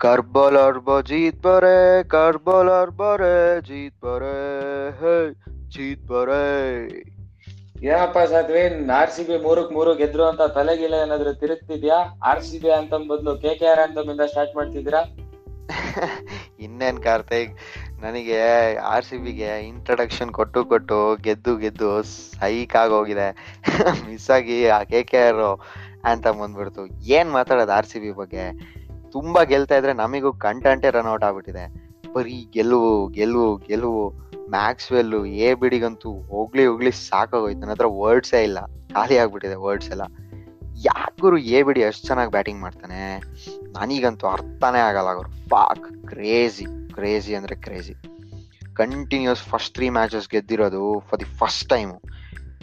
Karbolar Jitbare, Karbolar Bare, Jitbare, hey, Jitbare. ಏನಪ್ಪ ಸತ್ವೇನ್ R C B ಮೂರಕ್ ಮೂರು ಗೆದ್ರು ಅಂತ ತಲೆಗಿಲ್ಲ ಏನಾದ್ರು ತಿರುಗ್ತಿದ್ಯಾ? ಆರ್ ಸಿ ಬಿ ಅಂತ ಬದಲು ಕೆ ಕೆ ಆರ್ ಅಂತ ಸ್ಟಾರ್ಟ್ ಮಾಡ್ತಿದ್ದೀರಾ? ಇನ್ನೇನ್ ಕಾರ್ತೈಕ್ ನನಗೆ ಆರ್ ಸಿ ಬಿಗೆ ಇಂಟ್ರಡಕ್ಷನ್ ಕೊಟ್ಟು ಕೊಟ್ಟು ಗೆದ್ದು ಗೆದ್ದು ಸೈಕ್ ಆಗೋಗಿದೆ ಮಿಸ್ ಆಗಿ ಕೆ ಕೆ ಆರ್ ಅಂತ ಬಂದ್ಬಿಡ್ತು. ಏನ್ ಮಾತಾಡೋದು ಆರ್ ಸಿ ಬಿ ಬಗ್ಗೆ? ತುಂಬಾ ಗೆಲ್ತಾ ಇದ್ರೆ ನಮಿಗೂ ಕಂಟೆಂಟೇ ರನ್ ಔಟ್ ಆಗ್ಬಿಟ್ಟಿದೆ. ಬರೀ ಗೆಲುವು ಗೆಲುವು ಗೆಲುವು ಮ್ಯಾಕ್ಸ್ವೆಲ್ಲು ಎ ಬಿಡಿಗಂತೂ ಹೋಗ್ಲಿ ಹೋಗ್ಲಿ ಸಾಕಾಗೋಯ್ತು. ನನ್ನ ಹತ್ರ ವರ್ಡ್ಸೇ ಇಲ್ಲ. ಖಾಲಿ ಆಗ್ಬಿಟ್ಟಿದೆ ವರ್ಡ್ಸ್ ಎಲ್ಲ. ಯಾಕುರು ಎ ಬಿಡಿ ಅಷ್ಟು ಚೆನ್ನಾಗಿ ಬ್ಯಾಟಿಂಗ್ ಮಾಡ್ತಾನೆ? ನನಗಂತೂ ಅರ್ಥನೇ ಆಗಲ್ಲ ಅವರು ಪಾಕ್ ಕ್ರೇಜಿ ಕ್ರೇಜಿ ಅಂದ್ರೆ crazy continuous first three matches ಗೆದ್ದಿರೋದು for the first time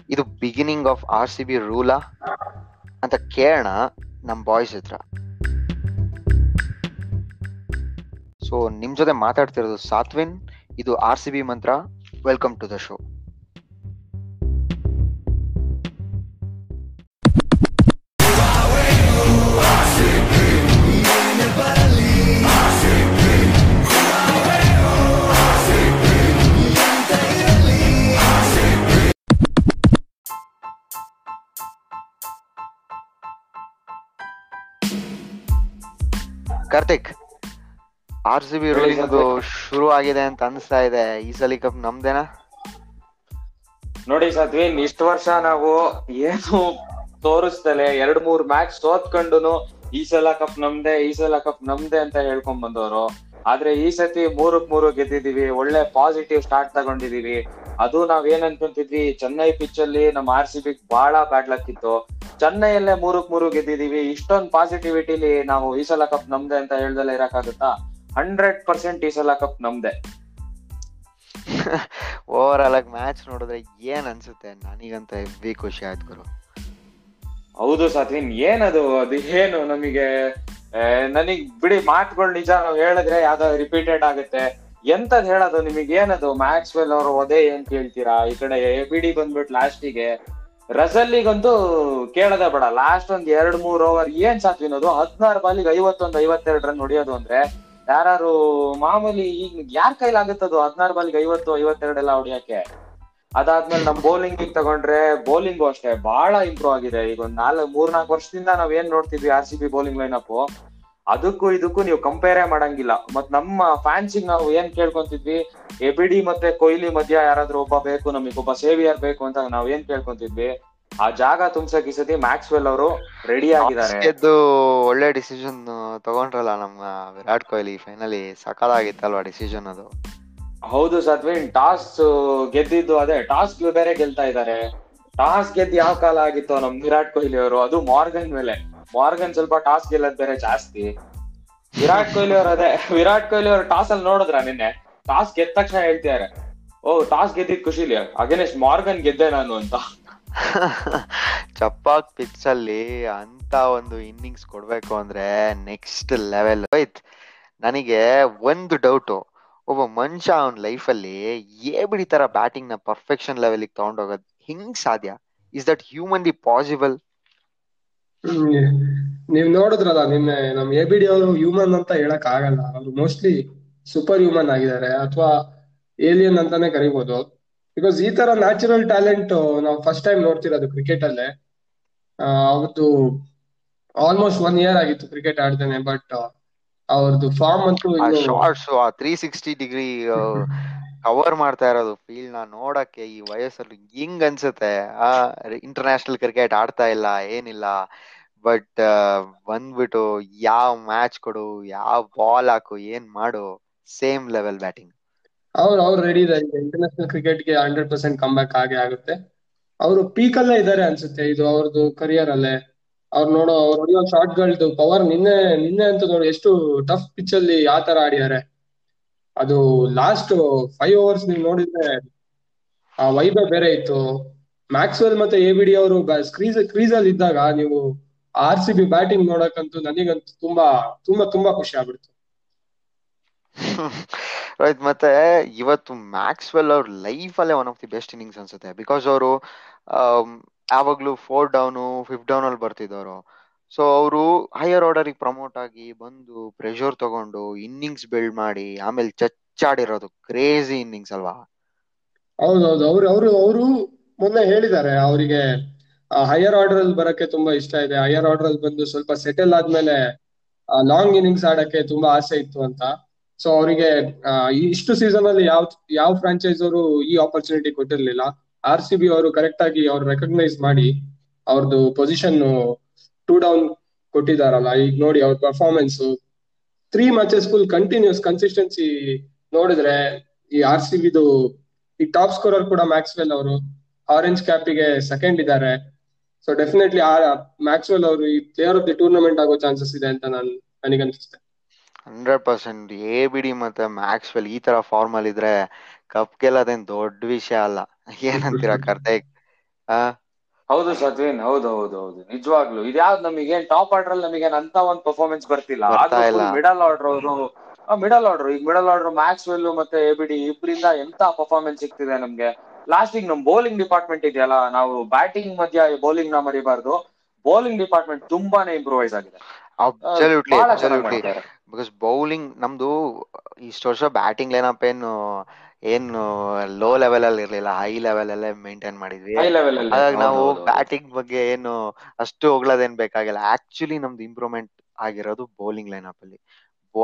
ಇದು beginning of R C B ರೂಲಾ ಅಂತ ಕೇಳೋಣ ನಮ್ಮ ಬಾಯ್ಸ್ ಹತ್ರ. ಸೊ ನಿಮ್ಮ ಜೊತೆ ಮಾತಾಡ್ತಿರೋದು ಸಾತ್ವಿನ್, ಇದು R C B Mantra. Welcome to the show Karthik R C B ಶುರು ಆಗಿದೆ ಅಂತ ಅನ್ಸ್ತಾ ಇದೆ. ಈ ಸಲ ಕಪ್ ನಮ್ದೇನಾ? ನೋಡಿ ಸತ್ವಿನ್ ಇಷ್ಟು ವರ್ಷ ನಾವು ಏನು ತೋರಿಸ್ತಲೆ ಎರಡ್ ಮೂರ್ ಮ್ಯಾಚ್ ಸೋತ್ಕೊಂಡುನು ಈ ಸಲ ಕಪ್ ನಮ್ದೆ ಈ ಸಲ ಕಪ್ ನಮ್ದೆ ಅಂತ ಹೇಳ್ಕೊಂಡ್ ಬಂದವರು. ಆದ್ರೆ ಈ ಸತಿ ಮೂರಕ್ ಮೂರು ಗೆದ್ದಿದೀವಿ ಒಳ್ಳೆ ಪಾಸಿಟಿವ್ ಸ್ಟಾರ್ಟ್ ತಗೊಂಡಿದೀವಿ. ಅದು ನಾವ್ ಏನ್ ಅನ್ಕೊಂತಿದ್ವಿ ಚೆನ್ನೈ ಪಿಚ್ ಅಲ್ಲಿ ನಮ್ಮ ಆರ್ ಸಿ ಬಿ ಬಹಳ ಬ್ಯಾಡ್ ಲಕ್ ಇತ್ತು. ಚೆನ್ನೈಯಲ್ಲೇ ಮೂರಕ್ ಮೂರು ಗೆದ್ದಿದೀವಿ ಇಷ್ಟೊಂದ್ ಪಾಸಿಟಿವಿಟಿಲಿ ನಾವು ಈ ಸಲ ಕಪ್ ನಮ್ದೆ ಅಂತ ಹೇಳ್ದಲ್ಲ ಇರಕ್ಕಾಗುತ್ತಾ ಹಂಡ್ರೆಡ್ ಪರ್ಸೆಂಟ್ ಈ ಸಲ ಕಪ್ ನಮ್ದೆ. ಓವರ್ ಆಲ್ ಆಗಿ ಮ್ಯಾಚ್ ನೋಡಿದ್ರೆ ಏನ್ ಅನ್ಸುತ್ತೆ? ನನಗಂತ ಹೆವಿ ಖುಷಿ ಆಯ್ತು ಗುರು. ಹೌದು ಸಾತ್ವಿನ್ ಏನದು? ಅದು ಏನು ನಮಗೆ ನನಗ್ ಬಿಡಿ ಮಾತುಗಳು ನಿಜ ನಾವು ಹೇಳಿದ್ರೆ ಯಾವ್ದೋ ರಿಪೀಟೆಡ್ ಆಗುತ್ತೆ. ಎಂತದ್ ಹೇಳೋದು? ನಿಮಗೆ ಏನದು? ಮ್ಯಾಕ್ಸ್ವೆಲ್ ಅವರು ಅದೇ ಏನ್ ಕೇಳ್ತೀರಾ? ಈ ಕಡೆ ಎ ಬಿ ಡಿ ಬಂದ್ಬಿಟ್ಟು ಲಾಸ್ಟಿಗೆ ರಸಲ್ಲಿಗಂತೂ ಕೇಳದೆ ಬೇಡ. ಲಾಸ್ಟ್ ಒಂದ್ ಎರಡ್ ಮೂರ್ ಓವರ್ ಏನ್ ಸಾತ್ವಿನ್ ಅದು? ಹದಿನಾರು ಬಾಲಿಗೆ ಐವತ್ತೊಂದು ಐವತ್ತೆರಡು ರನ್ ಹೊಡಿಯೋದು ಅಂದ್ರೆ ಯಾರು ಮಾಮೂಲಿ ಈಗ ಯಾರ್ ಕೈಲಾಗುತ್ತದು ಹದಿನಾರು ಬಾಲ್ಗೆ ಐವತ್ತು, ಐವತ್ತೆರಡೆಲ್ಲ ಹೊಡಿಯಕ್ಕೆ? ಅದಾದ್ಮೇಲೆ ನಮ್ ಬೌಲಿಂಗ್ ತಗೊಂಡ್ರೆ ಬೌಲಿಂಗು ಅಷ್ಟೇ ಬಹಳ ಇಂಪ್ರೂವ್ ಆಗಿದೆ. ಈಗ ಒಂದ್ ನಾಲ್ಕು ಮೂರ್ನಾಲ್ಕು ವರ್ಷದಿಂದ ನಾವ್ ಏನ್ ನೋಡ್ತಿದ್ವಿ R C B bowling lineup ಅದಕ್ಕೂ ಇದಕ್ಕೂ ನೀವು ಕಂಪೇರೇ ಮಾಡಂಗಿಲ್ಲ. ಮತ್ ನಮ್ಮ ಫ್ಯಾನ್ಸಿಗೆ ನಾವು ಏನ್ ಕೇಳ್ಕೊಂತಿದ್ವಿ? ಎಬಿಡಿ ಮತ್ತೆ ಕೊಹ್ಲಿ ಮಧ್ಯ ಯಾರಾದ್ರೂ ಒಬ್ಬ ಬೇಕು ನಮಗೆ ಒಬ್ಬ ಸೇವಿಯರ್ ಬೇಕು ಅಂತ ನಾವ್ ಏನ್ ಕೇಳ್ಕೊಂತಿದ್ವಿ? ಆ ಜಾಗ ತುಂಬಿಸಕ್ ಈ ಸತಿ ಮ್ಯಾಕ್ಸ್ವೆಲ್ ಅವರು ರೆಡಿ ಆಗಿದ್ದಾರೆ. ಗೆದ್ದು ಒಳ್ಳೆ ಡಿಸಿಷನ್ ತಗೊಂಡ್ರಲ್ಲ ನಮ್ಮ ವಿರಾಟ್ ಕೊಹ್ಲಿ ಫೈನಲಿ ಸಕಾಲ ಸಕಾಲಾಗಿತ್ತಲ್ವಾ ಡಿಸಿಷನ್ ಅದು. ಹೌದು ಸತ್ವಿನ್ ಟಾಸ್ ಗೆದ್ದಿದ್ದು ಅದೇ ಟಾಸ್ ಬೇರೆ ಗೆಲ್ತಾ ಇದ್ದಾರೆ. ಟಾಸ್ ಗೆದ್ದು ಯಾವ ಕಾಲ ಆಗಿತ್ತು ನಮ್ ವಿರಾಟ್ ಕೊಹ್ಲಿ ಅವರು? ಅದು ಮಾರ್ಗನ್ ಮೇಲೆ. ಮಾರ್ಗನ್ ಸ್ವಲ್ಪ ಟಾಸ್ ಗೆಲ್ಲದ್ ಬೇರೆ ಜಾಸ್ತಿ. ವಿರಾಟ್ ಕೊಹ್ಲಿ ಅವರು ಅದೇ ವಿರಾಟ್ ಕೊಹ್ಲಿ ಅವರು ಟಾಸ್ ಅಲ್ಲಿ ನೋಡಿದ್ರ ನಿನ್ನೆ? ಟಾಸ್ ಗೆದ್ದ ತಕ್ಷಣ ಹೇಳ್ತಿದ್ದಾರೆ. ಓ ಟಾಸ್ ಗೆದ್ದಿದ್ ಖುಷಿಲಿ. ಅಗೇನೆಸ್ಟ್ ಮಾರ್ಗನ್ ಗೆದ್ದೆ ನಾನು ಅಂತ. ಚಪ್ಪಾಕ್ ಪಿಚ್ ಅಲ್ಲಿ ಅಂತ ಒಂದು ಇನ್ನಿಂಗ್ಸ್ ಕೊಡ್ಬೇಕು ಅಂದ್ರೆ ನೆಕ್ಸ್ಟ್ ಲೆವೆಲ್ ಆಯ್ತ್ ನನಗೆ ಒಂದು ಡೌಟು ಒಬ್ಬ ಮನುಷ್ಯ ಅವನ್ ಲೈಫ್ ಅಲ್ಲಿ ಏ ಬಿಡಿ ತರ ಬ್ಯಾಟಿಂಗ್ನ ಪರ್ಫೆಕ್ಷನ್ ಲೆವೆಲ್ ತಗೊಂಡೋಗೋದು ಹಿಂಗ್ ಸಾಧ್ಯ? ಇಸ್ ದಟ್ ಹ್ಯೂಮನ್ಲಿ ಪಾಸಿಬಲ್ ನೀವ್ ನೋಡಿದ್ರಲ್ಲ ನಿನ್ನೆ ನಮ್ ಎ ಬಿ ಡಿ ಅವರು ಹ್ಯೂಮನ್ ಅಂತ ಹೇಳಕ್ ಆಗಲ್ಲ. ಅವರು ಮೋಸ್ಟ್ಲಿ ಸೂಪರ್ ಹ್ಯೂಮನ್ ಆಗಿದ್ದಾರೆ. ಅಥವಾ ಏಲಿಯನ್ ಅಂತಾನೆ ಕರಿಬಹುದು ಬಿಕಾಸ್ ಈ ತರ ನ್ಯಾಚುರಲ್ ಟ್ಯಾಲೆಂಟ್ ನಾವು ಫಸ್ಟ್ ಟೈಮ್ ನೋಡ್ತಿರೋದು ಕ್ರಿಕೆಟ್ ಅಲ್ಲೇ. ಅವ್ರದ್ದು ಆಲ್ಮೋಸ್ಟ್ ಒನ್ ಇಯರ್ ಆಗಿತ್ತು ಕ್ರಿಕೆಟ್ ಆಡ್ತಾನೆ ಬಟ್ ಅವ್ರದ್ದು ಫಾರ್ಮ್ ಅಂತೂ ಶಾರ್ಟ್ಸ್ ಆ ತ್ರೀ ಸಿಕ್ಸ್ಟಿ ಡಿಗ್ರಿ ಕವರ್ ಮಾಡ್ತಾ ಇರೋದು ಫೀಲ್ಡ್ನ ನೋಡಕ್ಕೆ ಈ ವಯಸ್ಸಲ್ಲಿ ಹಿಂಗ್ ಅನ್ಸುತ್ತೆ. ಆ ಇಂಟರ್ನ್ಯಾಷನಲ್ ಕ್ರಿಕೆಟ್ ಆಡ್ತಾ ಇಲ್ಲ ಏನಿಲ್ಲ. ಬಟ್ ಬಂದ್ಬಿಟ್ಟು ಯಾವ ಮ್ಯಾಚ್ ಕೊಡು ಯಾವ ಬಾಲ್ ಹಾಕು ಏನ್ ಮಾಡು ಸೇಮ್ ಲೆವೆಲ್ ಬ್ಯಾಟಿಂಗ್ ಅವ್ರು ಅವ್ರು ರೆಡಿ ಇದ್ದಾರೆ. ಇಂಟರ್ನ್ಯಾಷನಲ್ ಕ್ರಿಕೆಟ್ಗೆ ಹಂಡ್ರೆಡ್ ಪರ್ಸೆಂಟ್ ಕಮ್ ಆಗೇ ಆಗುತ್ತೆ. ಅವರು ಪೀಕ್ ಅಲ್ಲೇ ಇದ್ದಾರೆ ಅನ್ಸುತ್ತೆ. ಇದು ಅವ್ರದ್ದು ಕರಿಯರ್ ಅಲ್ಲೇ. ಅವ್ರು ನೋಡೋ, ಅವ್ರು ಹೊಡೆಯೋ ಶಾರ್ಟ್ ಪವರ್ ನಿನ್ನೆ ನಿನ್ನೆ ಅಂತೂ ನೋಡಿ ಎಷ್ಟು ಟಫ್ ಪಿಚ್ ಅಲ್ಲಿ ಯಾವ ತರ ಆಡಿದಾರೆ ಅದು ಲಾಸ್ಟ್ ಫೈವ್ ಓವರ್ಸ್ ನೀವು ನೋಡಿದ್ರೆ ಆ ವೈಬೆ ಬೇರೆ ಇತ್ತು. ಮ್ಯಾಕ್ಸ್ವೆಲ್ ಮತ್ತೆ ಎ ಬಿ ಡಿ ಅವರು ಕ್ರೀಸ್ ಕ್ರೀಸ್ ಅಲ್ಲಿ ಇದ್ದಾಗ ನೀವು ಆರ್ ಸಿ ಬಿ ಬ್ಯಾಟಿಂಗ್ ನೋಡಕ್ಕಂತೂ ನನಗಂತೂ ತುಂಬಾ ತುಂಬಾ ತುಂಬಾ ಖುಷಿ ಆಗ್ಬಿಡ್ತು. ರೈಟ್ ಮತ್ತೆ ಇವತ್ತು ಮ್ಯಾಕ್ಸ್ವೆಲ್ ಅವ್ರ ಲೈಫ್ ಅಲ್ಲೇ one of the best innings ಅನ್ಸುತ್ತೆ. ಬಿಕಾಸ್ ಅವರು ಯಾವಾಗ್ಲೂ ಫೋರ್ ಡೌನು ಫಿಫ್ತ್ ಡೌನ್ ಅಲ್ಲಿ ಬರ್ತಿದ್ದವರು. ಸೊ ಅವರು ಹೈಯರ್ ಆರ್ಡರಿಗೆ ಪ್ರಮೋಟ್ ಆಗಿ ಬಂದು ಪ್ರೆಷರ್ ತಗೊಂಡು ಇನ್ನಿಂಗ್ಸ್ ಬಿಲ್ಡ್ ಮಾಡಿ ಆಮೇಲೆ ಚಚ್ಚಾಡಿರೋದು. ಕ್ರೇಜಿ ಇನ್ನಿಂಗ್ಸ್ ಅಲ್ವಾ? ಹೌದೌದು. ಅವ್ರು, ಅವರು ಅವರು ಮೊನ್ನೆ ಹೇಳಿದ್ದಾರೆ ಅವರಿಗೆ ಹೈಯರ್ ಆರ್ಡರ್ ಅಲ್ಲಿ ಬರಕ್ಕೆ ತುಂಬಾ ಇಷ್ಟ ಇದೆ. ಹೈಯರ್ ಆರ್ಡರ್ ಅಲ್ಲಿ ಬಂದು ಸ್ವಲ್ಪ ಸೆಟಲ್ ಆದ್ಮೇಲೆ ಲಾಂಗ್ ಇನ್ನಿಂಗ್ಸ್ ಆಡಕ್ಕೆ ತುಂಬಾ ಆಸೆ ಇತ್ತು ಅಂತ. ಸೊ ಅವರಿಗೆ ಇಷ್ಟು ಸೀಸನ್ ಅಲ್ಲಿ ಯಾವ ಯಾವ ಫ್ರಾಂಚೈಸ್ ಅವರು ಈ ಆಪರ್ಚುನಿಟಿ ಕೊಟ್ಟಿರ್ಲಿಲ್ಲ. ಆರ್ ಸಿ ಬಿ ಅವರು ಕರೆಕ್ಟ್ ಆಗಿ ಅವ್ರು ರೆಕಗ್ನೈಸ್ ಮಾಡಿ ಅವ್ರದ್ದು ಪೊಸಿಷನ್ ಟೂ ಡೌನ್ ಕೊಟ್ಟಿದಾರಲ್ಲ. ಈಗ ನೋಡಿ ಅವ್ರ performance three matches full continuous consistency ನೋಡಿದ್ರೆ ಈ ಆರ್ ಸಿ ಬಿದು ಈ ಟಾಪ್ ಸ್ಕೋರರ್ ಕೂಡ ಮ್ಯಾಕ್ಸ್ವೆಲ್ ಅವರು. ಆರೆಂಜ್ ಕ್ಯಾಪಿಗೆ ಸೆಕೆಂಡ್ ಇದ್ದಾರೆ ಸೊ ಡೆಫಿನೆಟ್ಲಿ ಆ ಮ್ಯಾಕ್ಸ್ವೆಲ್ ಅವರು ಈ ಪ್ಲೇಯರ್ ಆಫ್ ದಿ ಟೂರ್ನಮೆಂಟ್ ಆಗೋ ಚಾನ್ಸಸ್ ಇದೆ ಅಂತ ನಾನು ನನಗನ್ಸುತ್ತೆ ಹಂಡ್ರೆಡ್ ಪರ್ಸೆಂಟ್ ಎ ಬಿಡಿ ಮತ್ತೆ ಮ್ಯಾಕ್ಸ್ವೆಲ್ ಈ ತರ ಫಾರ್ಮ್ ಅಲ್ಲಿ ಇದ್ರೆ ಕಪ್ ಗೆಲ್ಲೋದೇನ್ ದೊಡ್ಡ ವಿಷಯ ಅಲ್ಲ. ಏನಂತೀರಾ ಕಾರ್ತಿಕ್? ಹೌದು ಸತ್ವಿನ್ ಹೌದು ಹೌದು ಹೌದು. ನಿಜವಾಗ್ಲು. ಇದ್ಯಾವ್ದು ನಮಗೆ ಟಾಪ್ ಆರ್ಡರ್ ಅಲ್ಲಿ ನಮಗೆ ಅಂತ ಒಂದ್ ಪರ್ಫಾರ್ಮೆನ್ಸ್ ಬರ್ತಿಲ್ಲ. ಮಿಡಲ್ ಆರ್ಡರ್ ಅವರು ಮಿಡಲ್ ಆರ್ಡರ್ ಈಗ ಮಿಡಲ್ ಆರ್ಡರ್ ಮ್ಯಾಕ್ಸ್ವೆಲ್ ಮತ್ತೆ ಎ ಬಿ ಡಿ ಇಬ್ಬರಿಂದ ಎಂತ ಪರ್ಫಾರ್ಮೆನ್ಸ್ ಸಿಗ್ತಿದೆ ನಮ್ಗೆ? ಲಾಸ್ಟ್ ಈಗ ನಮ್ ಬೌಲಿಂಗ್ ಡಿಪಾರ್ಟ್ಮೆಂಟ್ ಇದೆಯಲ್ಲ ನಾವು ಬ್ಯಾಟಿಂಗ್ ಮಧ್ಯ ಬೌಲಿಂಗ್ನ ಮರಿಬಾರ್ದು. ಬೌಲಿಂಗ್ ಡಿಪಾರ್ಟ್ಮೆಂಟ್ ತುಂಬಾನೇ ಇಂಪ್ರೂವೈಸ್ ಆಗಿದೆ. ಅಬ್ಸಲ್ಯೂಟ್ಲಿ ಅಬ್ಸಲ್ಯೂಟ್ಲಿ ಬಿಕಾಸ್ ಬೌಲಿಂಗ್ ನಮ್ದು ಇಷ್ಟು ವರ್ಷ ಬ್ಯಾಟಿಂಗ್ ಲೈನಪ್ ಏನು ಏನು ಲೋ ಲೆವೆಲ್ ಅಲ್ಲಿ ಇರ್ಲಿಲ್ಲ ಹೈ ಲೆವೆಲ್ ಅಲ್ಲೇ ಮೇಂಟೈನ್ ಮಾಡಿದ್ವಿ. ಹಾಗಾಗಿ ನಾವು. ಬ್ಯಾಟಿಂಗ್ ಬಗ್ಗೆ ಏನು ಅಷ್ಟು ಹೋಗ್ಲದೇನ್ ಬೇಕಾಗಿಲ್ಲ. ಆಕ್ಚುಲಿ ನಮ್ದು ಇಂಪ್ರೂವ್ಮೆಂಟ್ ಆಗಿರೋದು ಬೌಲಿಂಗ್ ಲೈನಪ್ ಅಲ್ಲಿ.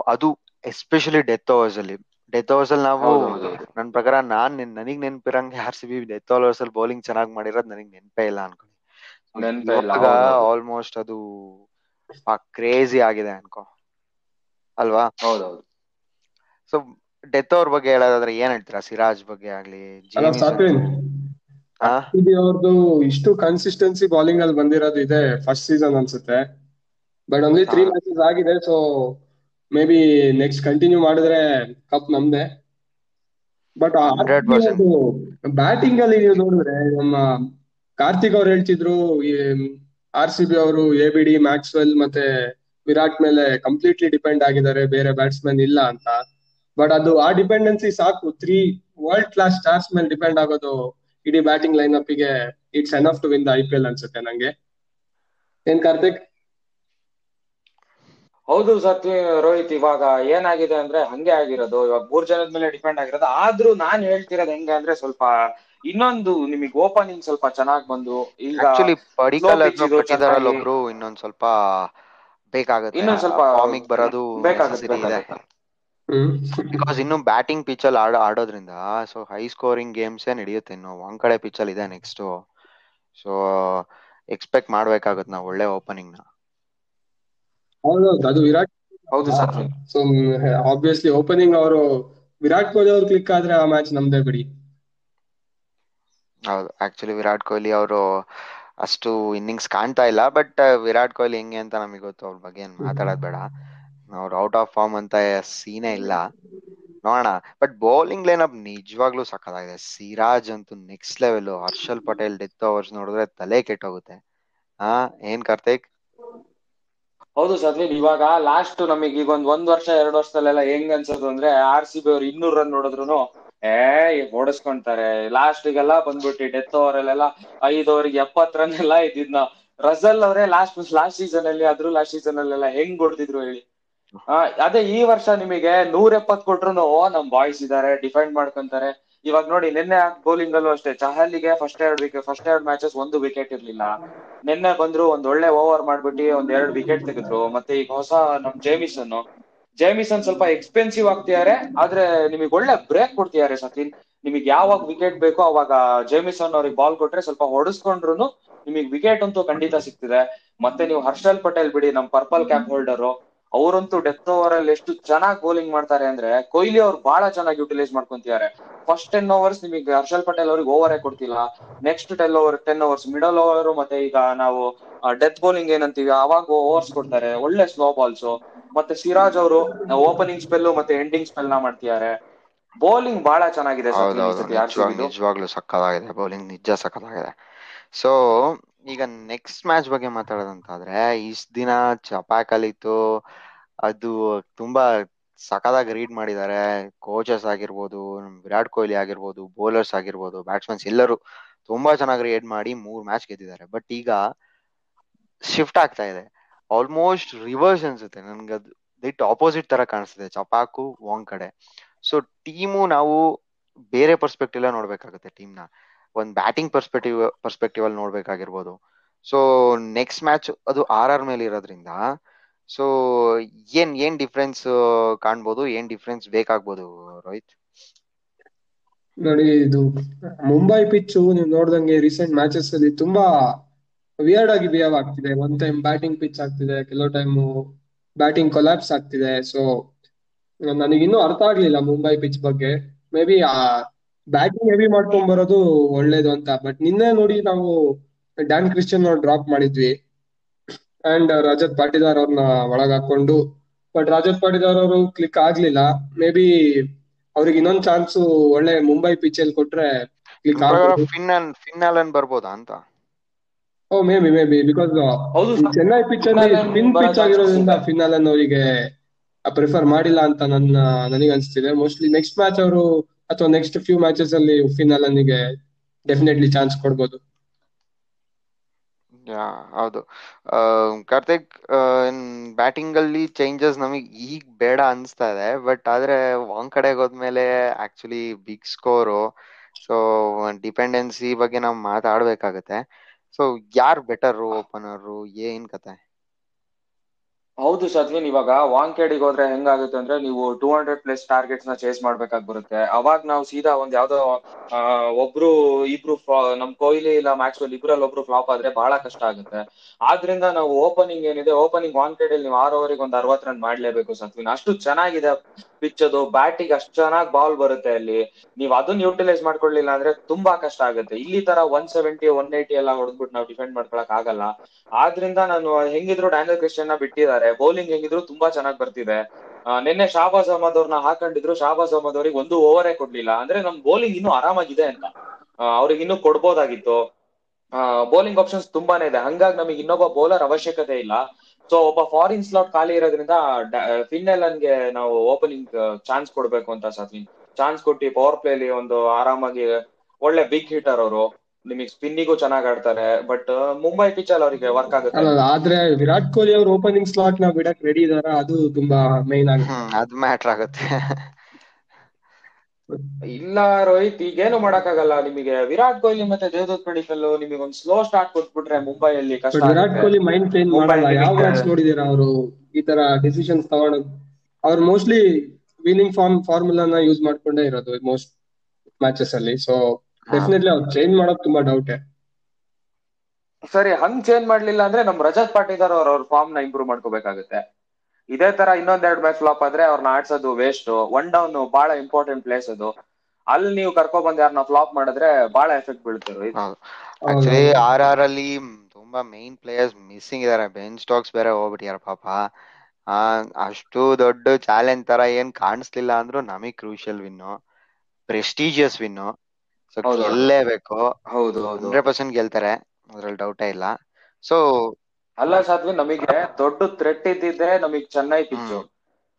ಅದು ಎಸ್ಪೆಷಲಿ ಡೆತ್ ಓವರ್ಸ್ ಅಲ್ಲಿ. ಡೆತ್ ಓವರ್ಸ್ ಅಲ್ಲಿ ನಾವು ಹೌದು, ಹೌದು, ಹೌದು. ನನ್ ಪ್ರಕಾರ ನಾನ್ ನೆನ್- ನನಗ್ ನೆನ್ಪಿರಂಗೆ R C B death overs ಅಲ್ಲಿ ಬೌಲಿಂಗ್ ಚೆನ್ನಾಗಿ ಮಾಡಿರೋದು ನನಗ್ ನೆನಪೇ ಇಲ್ಲ ಅನ್ಕೊಳ್ಳಿ. ಆಲ್ಮೋಸ್ಟ್ ಅದು ಕ್ರೇಜಿ ಆಗಿದೆ ಅನ್ಕೋ. ಅಲ್ವಾ? ಹೌದೌದು. ಸೊ ಡೆತ್ ಅವ್ರ ಬಗ್ಗೆ ಹೇಳೋದಾದ್ರೆ ಏನ್ ಹೇಳ್ತೀರಾ? ಸಿರಾಜ್ ಬಗ್ಗೆ ಆಗ್ಲಿ ಅವ್ರದ್ದು ಇಷ್ಟು ಕನ್ಸಿಸ್ಟೆನ್ಸಿ ಬೌಲಿಂಗ್ ಅಲ್ಲಿ ಬಂದಿರೋದು ಇದೆ ಫಸ್ಟ್ ಸೀಸನ್ ಅನ್ಸುತ್ತೆ. But only three. ಮ್ಯಾಚಸ್ ಆಗಿದೆ so maybe next continue ಮಾಡಿದ್ರೆ ಕಪ್ ನಮ್ದೆ. ಬಟ್ 100%. ಬ್ಯಾಟಿಂಗ್ ಅಲ್ಲಿ ನೀವು ನೋಡಿದ್ರೆ ನಮ್ಮ ಕಾರ್ತಿಕ್ ಅವ್ರು ಹೇಳ್ತಿದ್ರು ಆರ್ ಸಿ ಬಿ ಅವರು ಎ ಬಿ ಡಿ ಮ್ಯಾಕ್ಸ್ವೆಲ್ ಮತ್ತೆ ವಿರಾಟ್ ಮೇಲೆ ಕಂಪ್ಲೀಟ್ಲಿ ಡಿಪೆಂಡ್ ಆಗಿದ್ದಾರೆ. ಬೇರೆ ಬ್ಯಾಟ್ಸ್ಮನ್ ಇಲ್ಲ ಅಂತ. ಬಟ್ ಅದು ಆ ಡಿಪೆಂಡೆನ್ಸಿ ಸಾಕು. ತ್ರೀ ವರ್ಲ್ಡ್ ಕ್ಲಾಸ್ ಸ್ಟಾರ್ಸ್ ಮೇಲೆ ಡಿಪೆಂಡ್ ಆಗೋದು ಇಡೀ batting line ಅಪ್ಗೆ it's enough to win the I P L ಅನ್ಸುತ್ತೆ ನಂಗೆ. ಏನ್ ಕಾರ್ತಿಕ್? ಹೌದು ಸತ್ಯ ರೋಹಿತ್, ಇವಾಗ ಏನಾಗಿದೆ ಅಂದ್ರೆ ಹಂಗೆ ಆಗಿರೋದು. ಇವಾಗ ಮೂರ್ ಜನದ ಮೇಲೆ ಡಿಪೆಂಡ್ ಆಗಿರೋದು. ಆದ್ರೂ ನಾನ್ ಹೇಳ್ತಿರೋದು ಹೆಂಗೆ ಅಂದ್ರೆ ಸ್ವಲ್ಪ ಇನ್ನೊಂದು ನಿಮಗೆ ಓಪನಿಂಗ್ ಸ್ವಲ್ಪ ಚೆನ್ನಾಗಿ ಬಂದು ಈಗ ಒಬ್ರು ಇನ್ನೊಂದ್ ಸ್ವಲ್ಪ ಬೇಕಾಗುತ್ತೆ. ಇನ್ನೊಂದ್ ಸ್ವಲ್ಪ ಫಾರ್ಮಿಗ್ ಬರೋದು ಬೇಕಾಗುತ್ತೆ ಬೇಕಾಗುತ್ತೆ. ಹ್ಮ್. ಬಿಕಾಸ್ ಇನ್ನು ಬ್ಯಾಟಿಂಗ್ ಪಿಚ್ ಅಲ್ಲಿ ಆಡೋ ಆಡೋದ್ರಿಂದ ಸೊ ಹೈ ಸ್ಕೋರಿಂಗ್ ಗೇಮ್ಸ್ ನಡೆಯುತ್ತೆ ಇನ್ನು? ಒಂದ್ ಕಡೆ ಪಿಚ್ ಅಲ್ಲಿ ಇದೆ ನೆಕ್ಸ್ಟ್ ಸೊ ಎಕ್ಸ್ಪೆಕ್ಟ್ ಮಾಡ್ಬೇಕಾಗುತ್ತೆ ನಾವು ಒಳ್ಳೆ ಓಪನಿಂಗ್ನ. ಅದು ವಿರಾಟ್ ಹೌದು ಸರ್. ಸೊ ಆಬ್ವಿಯಸ್ಲಿ ಓಪನಿಂಗ್ ಅವರು ವಿರಾಟ್ ಕೊಹ್ಲಿ ಅವ್ರು ಕ್ಲಿಕ್ ಆದ್ರೆ ಆ ಮ್ಯಾಚ್ ನಮ್ದೇ ಬಿಡಿ. ಹೌದು. ಆಕ್ಚುಲಿ ವಿರಾಟ್ ಕೊಹ್ಲಿ ಅವರು ಅಷ್ಟು ಇನ್ನಿಂಗ್ಸ್ ಕಾಣ್ತಾ ಇಲ್ಲ ಬಟ್ ವಿರಾಟ್ ಕೊಹ್ಲಿ ಹೆಂಗೆ ಅಂತ ನಮಗೆ ಗೊತ್ತು. ಅವ್ರ ಬಗ್ಗೆ ಏನ್ ಮಾತಾಡೋದ್ ಬೇಡ. ಅವ್ರು ಔಟ್ ಆಫ್ ಫಾರ್ಮ್ ಅಂತ ಸೀನೇ ಇಲ್ಲ. ನೋಡೋಣ. ಬಟ್ ಬೌಲಿಂಗ್ ಲೈನ್ ಅಪ್ ನಿಜವಾಗ್ಲೂ ಸಕ್ಕತ್ತಾಗಿದೆ ಸಿರಾಜ್ ಅಂತೂ next level Harshal Patel death overs ನೋಡಿದ್ರೆ ತಲೆ ಕೆಟ್ಟೋಗುತ್ತೆ. ಹಾ ಏನ್ ಕಾರ್ತಿಕ್? ಹೌದು ಸದ್ವೀನ್, ಇವಾಗ ಲಾಸ್ಟ್ ನಮಗೆ ಈಗ ಒಂದ್ ಒಂದ್ ವರ್ಷ, ಎರಡು ವರ್ಷದಲ್ಲೆಲ್ಲ ಹೆಂಗ್ ಅನ್ಸೋದು ಅಂದ್ರೆ ಆರ್ ಸಿ ಬಿ ಅವ್ರು ಇನ್ನೂರ್ ರನ್ ನೋಡಿದ್ರು ಏ ಓಡಿಸ್ಕೊಂತಾರೆ. ಲಾಸ್ಟ್ ಗೆಲ್ಲ ಬಂದ್ಬಿಟ್ಟು ಡೆತ್ ಓವರ್ ಅಲ್ಲೆಲ್ಲ ಐದ್ ಓವರ್ಗೆ ಎಪ್ಪತ್ ರನ್ ಎಲ್ಲ ಇದ್ದಿದ್ನ ರಸಲ್ ಅವರೇ ಲಾಸ್ಟ್ ಲಾಸ್ಟ್ ಸೀಸನ್ ಅಲ್ಲಿ ಅದ್ರೂ ಲಾಸ್ಟ್ ಸೀಸನ್ ಅಲ್ಲೆಲ್ಲ ಹೆಂಗ್ ಹೊಡೆದಿದ್ರು ಹೇಳಿ. ಅದೇ ಈ ವರ್ಷ ನಿಮಗೆ ನೂರ ಎಪ್ಪತ್ ಕೊಟ್ರು ನಮ್ ಬಾಯ್ಸ್ ಇದಾರೆ ಡಿಫೆಂಡ್ ಮಾಡ್ಕೊಂತಾರೆ. ಇವಾಗ ನೋಡಿ, ನಿನ್ನೆ ಬೌಲಿಂಗ್ ಅಲ್ಲೂ ಅಷ್ಟೇ ಚಹಲಿಗೆ ಫಸ್ಟ್ ಎರಡ್ ವಿಕೆಟ್ ಫಸ್ಟ್ ಎರಡ್ ಮ್ಯಾಚಸ್ ಒಂದು ವಿಕೆಟ್ ಇರ್ಲಿಲ್ಲ. ನಿನ್ನೆ ಬಂದ್ರು ಒಂದ್ ಒಳ್ಳೆ ಓವರ್ ಮಾಡ್ಬಿಟ್ಟು ಒಂದ್ ಎರಡ್ ವಿಕೆಟ್ ತೆಗೆದ್ರು. ಮತ್ತೆ ಈಗ ಹೊಸ ನಮ್ ಜೇಮಿಸನ್ ಜೇಮಿಸನ್ ಸ್ವಲ್ಪ ಎಕ್ಸ್ಪೆನ್ಸಿವ್ ಆಗ್ತಿದ್ದಾರೆ ಆದ್ರೆ ನಿಮಗೆ ಒಳ್ಳೆ ಬ್ರೇಕ್ ಕೊಡ್ತಿದ್ದಾರೆ ಸಚಿನ್. ನಿಮಗೆ ಯಾವಾಗ ವಿಕೆಟ್ ಬೇಕೋ ಅವಾಗ ಜೇಮಿಸನ್ ಅವ್ರಿಗೆ ಬಾಲ್ ಕೊಟ್ರೆ ಸ್ವಲ್ಪ ಹೊಡಿಸ್ಕೊಂಡ್ರು ನಿಮಗೆ ವಿಕೆಟ್ ಅಂತೂ ಖಂಡಿತ ಸಿಗ್ತಿದೆ. ಮತ್ತೆ ನೀವು ಹರ್ಷಲ್ ಪಟೇಲ್ ಬಿಡಿ ನಮ್ ಪರ್ಪಲ್ ಕ್ಯಾಪ್ ಹೋಲ್ಡರ್ ಅವರಂತೂ ಡೆತ್ ಓವರ್ ಅಲ್ಲಿ ಎಷ್ಟು ಚೆನ್ನಾಗಿ ಬೌಲಿಂಗ್ ಮಾಡ್ತಾರೆ ಅಂದ್ರೆ ಕೊಹ್ಲಿ ಅವ್ರು ಬಹಳ ಚೆನ್ನಾಗಿ ಯುಟಿಲೈಸ್ ಮಾಡ್ಕೊಂತಿದ್ದಾರೆ ಫಸ್ಟ್ ಟೆನ್ ಓವರ್ಸ್ ನಿಮಗೆ ಹರ್ಷಲ್ ಪಟೇಲ್ ಅವ್ರಿಗೆ ಓವರೇ ಕೊಡ್ತಿಲ್ಲ. Next ten over ten overs middle over ಮತ್ತೆ ಈಗ ನಾವು ಡೆತ್ ಬೌಲಿಂಗ್ ಏನಂತೀವಿ ಅವಾಗ ಓವರ್ಸ್ ಕೊಡ್ತಾರೆ. ಒಳ್ಳೆ ಸ್ಲೋ ಬಾಲ್ಸ್ ಮತ್ತೆ ಸಿರಾಜ್ ಅವರು ಓಪನಿಂಗ್ ಸ್ಪೆಲ್ ಮತ್ತೆ ಎಂಡಿಂಗ್ ಸ್ಪೆಲ್ನ ಮಾಡ್ತಿದ್ದಾರೆ. ಬೌಲಿಂಗ್ ಬಹಳ ಚೆನ್ನಾಗಿದೆ ನಿಜವಾಗ್ಲೂ ಸಕ್ಕದಾಗಿದೆ ಬೌಲಿಂಗ್ ನಿಜ ಸಕ್ಕದಾಗಿದೆ ಸೊ ಈಗ ನೆಕ್ಸ್ಟ್ ಮ್ಯಾಚ್ ಬಗ್ಗೆ ಮಾತಾಡೋದಂತಾದ್ರೆ ಇಷ್ಟ ದಿನ ಚಪಾಕ್ ಅಲ್ಲಿತ್ತು ಅದು ತುಂಬಾ ಸಖತ್ತಾಗಿ ರೀಡ್ ಮಾಡಿದ್ದಾರೆ. ಕೋಚಸ್ ಆಗಿರ್ಬೋದು ವಿರಾಟ್ ಕೊಹ್ಲಿ ಆಗಿರ್ಬೋದು ಬೌಲರ್ಸ್ ಆಗಿರ್ಬೋದು ಬ್ಯಾಟ್ಸ್ಮನ್ಸ್ ಎಲ್ಲರೂ ತುಂಬಾ ಚೆನ್ನಾಗಿ ರೀಡ್ ಮಾಡಿ ಮೂರ್ ಮ್ಯಾಚ್ ಗೆದ್ದಿದ್ದಾರೆ. ಬಟ್ ಈಗ ಶಿಫ್ಟ್ ಆಗ್ತಾ ಇದೆ. ಆಲ್ಮೋಸ್ಟ್ ರಿವರ್ಸ್ ಅನ್ಸುತ್ತೆ. ನನ್ಗೆ ಅದು ದಿಟ್ ಆಪೋಸಿಟ್ ತರ ಕಾಣಿಸ್ತಿದೆ, ಚಪಾಕು ವಾಂಗ್ ಕಡೆ. ಸೊ ಟೀಮು ನಾವು ಬೇರೆ ಪರ್ಸ್ಪೆಕ್ಟಿವ್ ನೋಡ್ಬೇಕಾಗುತ್ತೆ ಟೀಮ್ನ ಒಂದ್ ಬ್ಯಾಟಿಂಗ್ ಪರ್ಸ್ಪೆಕ್ಟಿವ್ ಪರ್ಸ್ಪೆಕ್ಟಿವ್ ಅಲ್ಲಿ ನೋಡ್ಬೇಕಾಗಿರ್ಬೋದು. ಸೊ ನೆಕ್ಸ್ಟ್ ಮ್ಯಾಚ್ ಅದು ಆರ್ ಆರ್ ಮೇಲೆ ಇರೋದ್ರಿಂದ ಸೊ ಏನ್ ಏನ್ ಡಿಫ್ರೆನ್ಸ್ ಕಾಣ್ಬೋದು? ಏನ್ ಡಿಫ್ರೆನ್ಸ್ ಬೇಕಾಗ್ಬೋದು, ರೋಹಿತ್? ನೋಡಿ, ಇದು ಮುಂಬೈ ಪಿಚ್ಚು ನೀವು ನೋಡ್ದಂಗೆ ರೀಸೆಂಟ್ ಮ್ಯಾಚಸ್ ಅಲ್ಲಿ ತುಂಬಾ ವಿಯರ್ಡ್ ಆಗಿ ಬಿಹೇವ್ ಆಗ್ತಿದೆ. ಒಂದ್ ಟೈಮ್ ಬ್ಯಾಟಿಂಗ್ ಪಿಚ್ ಆಗ್ತಿದೆ ಕೆಲವು ಟೈಮ್ ಬ್ಯಾಟಿಂಗ್ ಕೊಲಾಪ್ಸ್ ಆಗ್ತಿದೆ. ಸೊ ನನಗೆ ಇನ್ನೂ ಅರ್ಥ ಆಗ್ಲಿಲ್ಲ ಮುಂಬೈ ಪಿಚ್ ಬಗ್ಗೆ. ಮೇ ಬಿ ಆ ಬ್ಯಾಟಿಂಗ್ ಹೆವಿ ಮಾಡ್ಕೊಂಡ್ ಬರೋದು ಒಳ್ಳೇದು ಅಂತ. ಬಟ್ ನಿನ್ನೆ ನೋಡಿ ನಾವು ಡ್ಯಾನ್ ಕ್ರಿಶ್ಚಿಯನ್ ಡ್ರಾಪ್ ಮಾಡಿದ್ವಿ. ಅಂಡ್ ರಜತ್ ಪಾಟಿದಾರ್ ಅವ್ರನ್ನ ಒಳಗ್ ಹಾಕೊಂಡು. ಬಟ್ ರಜತ್ ಪಾಟಿದಾರ್ ಅವರು ಕ್ಲಿಕ್ ಆಗ್ಲಿಲ್ಲ. ಮೇ ಬಿ ಅವ್ರಿಗೆ ಇನ್ನೊಂದ್ ಚಾನ್ಸ್ ಒಳ್ಳೆ ಮುಂಬೈ ಪಿಚ್ ಅಲ್ಲಿ ಕೊಟ್ರೆ ಕ್ಲಿಕ್ ಬರ್ಬೋದಾ ಅಂತ? Oh maybe maybe because ಹೌದು ಚೆನ್ನೈ ಪಿಚ್ ಅಲ್ಲಿ ಸ್ಪಿನ್ ಪಿಚ್ ಆಗಿರೋದ್ರಿಂದ ಫಿನಾಲ್ ಅನ್ನು ಅವರಿಗೆ ಪ್ರಿಫರ್ ಮಾಡಿಲ್ಲ ಅಂತ ನನ್ನ ನನಗೆ ಅನಿಸ್ತಿದೆ. ಮೋಸ್ಟ್ಲಿ ನೆಕ್ಸ್ಟ್ ಮ್ಯಾಚ್ ಅವರು ಅಥವಾ ನೆಕ್ಸ್ಟ್ ಫ್ಯೂ ಮ್ಯಾಚಸ್ ಅಲ್ಲಿ ಫಿನಾಲನ್ಗೆ ಡೆಫಿನೆಟ್ಲಿ ಚಾನ್ಸ್ ಕೊಡ್ಬೋದು. ಯಾ ಹೌದು. ಆ, ಕಾರ್ತಿಕ್ ಬ್ಯಾಟಿಂಗ್ ಅಲ್ಲಿ ಚೇಂಜಸ್ ನಮಗೆ ಈಗ ಬೇಡ ಅನ್ಸ್ತಾ ಇದೆ. ಬಟ್ ಆದ್ರೆ ಒಂದ್ ಕಡೆಗೆ ಹೋದ್ಮೇಲೆ actually big score so dependency ಬಗ್ಗೆ ನಾವು ಮಾತಾಡ್ಬೇಕಾಗತ್ತೆ. ಸೊ ಯಾರ್ ಬೆಟರ್ ಓಪನರ್ ಏನ್ ಕತೆ ಹೌದು ಸದ್ವಿನ್ ಇವಾಗ ವಾಂಕೆಡಿಗೆ ಹೋದ್ರೆ ಹೆಂಗಾಗುತ್ತೆ ಅಂದ್ರೆ ನೀವು ಟೂ ಹಂಡ್ರೆಡ್ ಪ್ಲಸ್ ಟಾರ್ಗೆಟ್ಸ್ನ ಚೇಸ್ ಮಾಡ್ಬೇಕಾಗಿ ಬರುತ್ತೆ. ಅವಾಗ ನಾವು ಸೀದಾ ಒಂದ್ ಯಾವ್ದೋ ಒಬ್ರು ಇಬ್ರು ನಮ್ ಕೊಹ್ಲಿ ಇಲ್ಲ ಮ್ಯಾಕ್ಸ್ವೆಲ್ ಇಬ್ರಲ್ಲಿ ಒಬ್ರು ಫ್ಲಾಪ್ ಆದ್ರೆ ಬಹಳ ಕಷ್ಟ ಆಗುತ್ತೆ. ಆದ್ರಿಂದ ನಾವು ಓಪನಿಂಗ್ ಏನಿದೆ ಓಪನಿಂಗ್ ವಾಂಕೆಡ್ ನೀವು ಆರ್ ಓವರಿಗೆ ಒಂದ್ ಅರವತ್ ರನ್ ಮಾಡ್ಲೇಬೇಕು ಸತ್ವಿನ್ ಅಷ್ಟು ಚೆನ್ನಾಗಿದೆ ಪಿಚ್ ಅದು ಬ್ಯಾಟಿಗೆ ಅಷ್ಟು ಚೆನ್ನಾಗಿ ಬಾಲ್ ಬರುತ್ತೆ ಅಲ್ಲಿ. ನೀವು ಅದನ್ನ ಯೂಟಿಲೈಸ್ ಮಾಡ್ಕೊಳ್ಳಿಲ್ಲ ಅಂದ್ರೆ ತುಂಬಾ ಕಷ್ಟ ಆಗುತ್ತೆ. ಇಲ್ಲಿ ತರ ಒನ್ ಸೆವೆಂಟಿ ಒನ್ ಏಯ್ಟಿ ಎಲ್ಲ ಹೊಡೆದ್ಬಿಟ್ಟು ನಾವು ಡಿಫೆಂಡ್ ಮಾಡ್ಕೊಳಕ್ ಆಗಲ್ಲ. ಆದ್ರಿಂದ ನಾನು, ಹೆಂಗಿದ್ರು ಡ್ಯಾನಿಯಲ್ ಕ್ರಿಶ್ಚಿಯನ್ನ ಬಿಟ್ಟಿದ್ದಾರೆ. ಬೌಲಿಂಗ್ ಹೆಂಗಿದ್ರು ತುಂಬಾ ಚೆನ್ನಾಗಿ ಬರ್ತಿದೆ. ನಿನ್ನೆ ಶಾಬಾಜ್ ಅಹಮದ್ ಅವ್ರನ್ನ ಹಾಕೊಂಡಿದ್ರು. ಶಾಬಾಜ್ ಅಹಮದ್ ಅವ್ರಿಗೆ ಒಂದು ಓವರೇ ಕೊಡ್ಲಿಲ್ಲ. ಅಂದ್ರೆ ನಮ್ ಬೌಲಿಂಗ್ ಇನ್ನೂ ಆರಾಮಾಗಿದೆ ಅಂತ. ಅವ್ರಿಗೆ ಇನ್ನೂ ಕೊಡ್ಬೋದಾಗಿತ್ತು. ಬೌಲಿಂಗ್ ಆಪ್ಷನ್ಸ್ ತುಂಬಾನೇ ಇದೆ. ಹಂಗಾಗಿ ನಮಗೆ ಇನ್ನೊಬ್ಬ ಬೌಲರ್ ಅವಶ್ಯಕತೆ ಇಲ್ಲ. ಸೊ ಒಬ್ಬ ಫಾರಿನ್ ಸ್ಲಾಟ್ ಖಾಲಿ ಇರೋದ್ರಿಂದ ಫಿನ್ನೆಲನ್ಗೆ ನಾವು ಓಪನಿಂಗ್ ಚಾನ್ಸ್ ಕೊಡ್ಬೇಕು ಅಂತ ಸತ್ವಿನ್ ಚಾನ್ಸ್ ಕೊಟ್ಟು ಪವರ್ ಪ್ಲೇಲಿ ಒಂದು ಆರಾಮಾಗಿ ಒಳ್ಳೆ ಬಿಗ್ ಹಿಟರ್ ಅವರು. ನಿಮಗೆ ಸ್ಪಿನ್ನಿಗೂ ಚೆನ್ನಾಗಿ ಆಡ್ತಾರೆ ಬಟ್ ಮುಂಬೈ ಪಿಚ್ ಅಲ್ಲಿ ಅವರಿಗೆ ವರ್ಕ್ ಆಗುತ್ತೆ. ಅಲ್ಲ ಆದ್ರೆ ವಿರಾಟ್ ಕೊಹ್ಲಿ ಅವರು ಓಪನಿಂಗ್ ಸ್ಲಾಟ್ನ ಬಿಡಕ್ ರೆಡಿ ಇದಾರ? ಅದು ತುಂಬಾ ಮೈನ್ ಆಗುತ್ತೆ. ಅದು ಮ್ಯಾಟರ್ ಆಗುತ್ತೆ. ಇಲ್ಲ ರೋಹಿತ್ ಈಗೇನು ಮಾಡಕ್ಕಾಗಲ್ಲ ನಿಮಗೆ. ವಿರಾಟ್ ಕೊಹ್ಲಿ ಮತ್ತೆ ದೇವದತ್ ಪಡಿಕಲ್ ನಿಮಗೆ ಒಂದು ಸ್ಲೋ ಸ್ಟಾರ್ಟ್ ಕೊಟ್ಬಿಟ್ರೆ ಮುಂಬೈಯಲ್ಲಿ ಕಷ್ಟ ವಿರಾಟ್ ಕೊಹ್ಲಿ ಮೈಂಡ್ ಚೇಂಜ್ ಮುಂಬೈ ಮಾಡಲ್ಲ ಯಾವ ಮ್ಯಾಚ್ ನೋಡಿದೀರಾ ಅವರು? ಈ ತರ ಡಿಸಿಷನ್ಸ್ ತಗೊಂಡು. ಅವ್ರು ಮೋಸ್ಟ್ಲಿ ವಿನ್ನಿಂಗ್ ಫಾರ್ಮ್ ಫಾರ್ಮುಲಾನ ಯೂಸ್ ಮಾಡ್ಕೊಂಡೇ ಇರೋದು ಮೋಸ್ಟ್ ಮ್ಯಾಚಸ್ ಅಲ್ಲಿ. ಸೊ ಡೆಫಿನೆಟ್ಲಿ ಅವ್ರು ಚೇಂಜ್ ಮಾಡೋದು ತುಂಬಾ ಡೌಟ್ ಸರಿ ಹಂಗ್ ಚೇಂಜ್ ಮಾಡ್ಲಿಲ್ಲ ಅಂದ್ರೆ ನಮ್ ರಜತ್ ಪಾಟಿದಾರ್ ಅವ್ರ ಅವ್ರ ಫಾರ್ಮ್ನ ಇಂಪ್ರೂವ್ ಮಾಡ್ಕೋಬೇಕಾಗುತ್ತೆ. ಇದೇ ತರ ಇನ್ನೊಂದೆರಡು ಮ್ಯಾಚ್ ಫ್ಲಾಪ್ ಆದ್ರೆ ಅವ್ರನ್ನ ಆಡ್ಸೋದು ವೇಸ್ಟ್ ಒನ್ ಡೌನ್ ಬಹಳ ಇಂಪಾರ್ಟೆಂಟ್ ಪ್ಲೇಸ್ ಅದು. ಅಲ್ಲಿ ನೀವು ಕರ್ಕೊ ಬಂದ್ ಯಾರನ್ನ ಫ್ಲಾಪ್ ಮಾಡಿದ್ರೆ ಬಹಳ ಎಫೆಕ್ಟ್ ಬೀಳ್ತಾರೆ ಆಕ್ಚುಲಿ ಆರ್ ಆರ್ ಅಲ್ಲಿ ತುಂಬಾ ಮೇನ್ ಪ್ಲೇಯರ್ಸ್ ಮಿಸ್ಸಿಂಗ್ ಇದಾರೆ. ಬೆನ್ ಸ್ಟಾಕ್ಸ್ ಬೇರೆ ಹೋಗ್ಬಿಟ್ಟಿದಾರೆ ಪಾಪ. ಆ ಅಷ್ಟು ದೊಡ್ಡ ಚಾಲೆಂಜ್ ತರ ಏನ್ ಕಾಣಿಸ್ಲಿಲ್ಲ ಅಂದ್ರೂ ನಮಗ್ crucial win prestigious win so. ಗೆಲ್ಲೇಬೇಕು ಹೌದು ಹೌದು. ಹಂಡ್ರೆಡ್ ಪರ್ಸೆಂಟ್ ಗೆಲ್ತಾರೆ. ಅದ್ರಲ್ಲಿ ಡೌಟೇ ಇಲ್ಲ. ಸೊ ಅಲ್ಲ ಸಾಧ್ವಿ ನಮಗೆ ದೊಡ್ಡ ಥ್ರೆಟ್ ಇದ್ದಿದ್ರೆ ನಮಗೆ ಚೆನ್ನೈ ಪಿಚ್ಚು.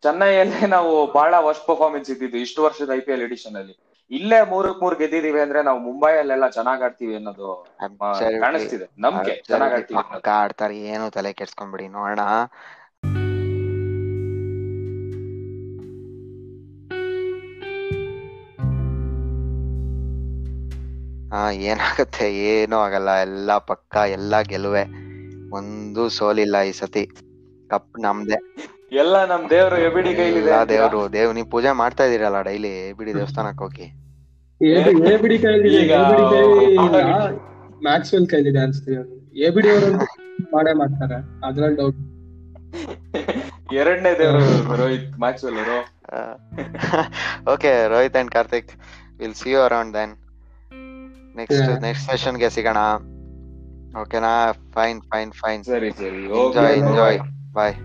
ಚೆನ್ನೈಯಲ್ಲೇ ನಾವು ಬಹಳ ವರ್ಷ ಪರ್ಫಾರ್ಮೆನ್ಸ್ ಇದ್ದಿದ್ದು ಇಷ್ಟು ವರ್ಷದ ಐ ಪಿ ಎಲ್ ಎಡಿಷನ್ ಅಲ್ಲಿ. ಇಲ್ಲೇ ಮೂರಕ್ ಮೂರ್ ಗೆದ್ದಿದೀವಿ ಅಂದ್ರೆ ನಾವು ಮುಂಬೈಯಲ್ಲೆಲ್ಲ ಚೆನ್ನಾಗ್ ಆಡ್ತೀವಿ ಅನ್ನೋದು ಕಾಣಿಸ್ತಿದೆ. ನಮ್ಗೆ ಚೆನ್ನಾಗ್ ಆಡ್ತೀವಿ ಆಡ್ತಾರೆ ಏನು ತಲೆ ಕೆಡ್ಸ್ಕೊಂಡ್ಬಿಡಿ ನೋಡೋಣ. ಹಾ ಏನಾಗತ್ತೆ? ಏನೂ ಆಗಲ್ಲ. ಎಲ್ಲ ಪಕ್ಕ ಎಲ್ಲ ಗೆಲುವೆ. ಒಂದು ಸೋಲಿಲ್ಲ ಈ ಸತಿ. ಕಪ್ ನಮ್ದೆ. ಎಲ್ಲ ನಮ್ ದೇವ್ರು ಎಬಿಡಿ ಕೈಲಿದೆ ಎಲ್ಲ ಅಂತೀರಾ? ದೇವ್ರು ದೇವ್ ನೀವ್ ಪೂಜೆ ಮಾಡ್ತಾ ಇದೀರಲ್ಲ ಡೈಲಿ ಬಿಡಿ ದೇವಸ್ಥಾನಕ್ಕೆ ಹೋಗಿ? ಎಬಿಡಿ ಬಿಡಿ ಕೈಲಿದೆ ಈಗ ಮ್ಯಾಕ್ಸ್ವೆಲ್ ಕೈಲಿದೆ. ಅನ್ಸ್ತೀವಿ ಎಬಿಡಿ ಅವರು ಮಾಡೇ ಮಾಡ್ತಾರೆ. ಅದ್ರಲ್ಲಿ ಡೌಟ್ ಎರಡನೇ ದೇವರು ರೋಹಿತ್ ಮ್ಯಾಕ್ಸ್ವೆಲ್ ಅವರು. Okay Rohit and Karthik will see you around then next next ಸೆಷನ್ಗೆ ಸಿಗೋಣ. ಓಕೆನಾ ಫೈನ್ ಫೈನ್ ಫೈನ್ ಸರಿ ಸರಿ. ಎಂಜಾಯ್ ಓಕೆ ಎಂಜಾಯ್ ಬಾಯ್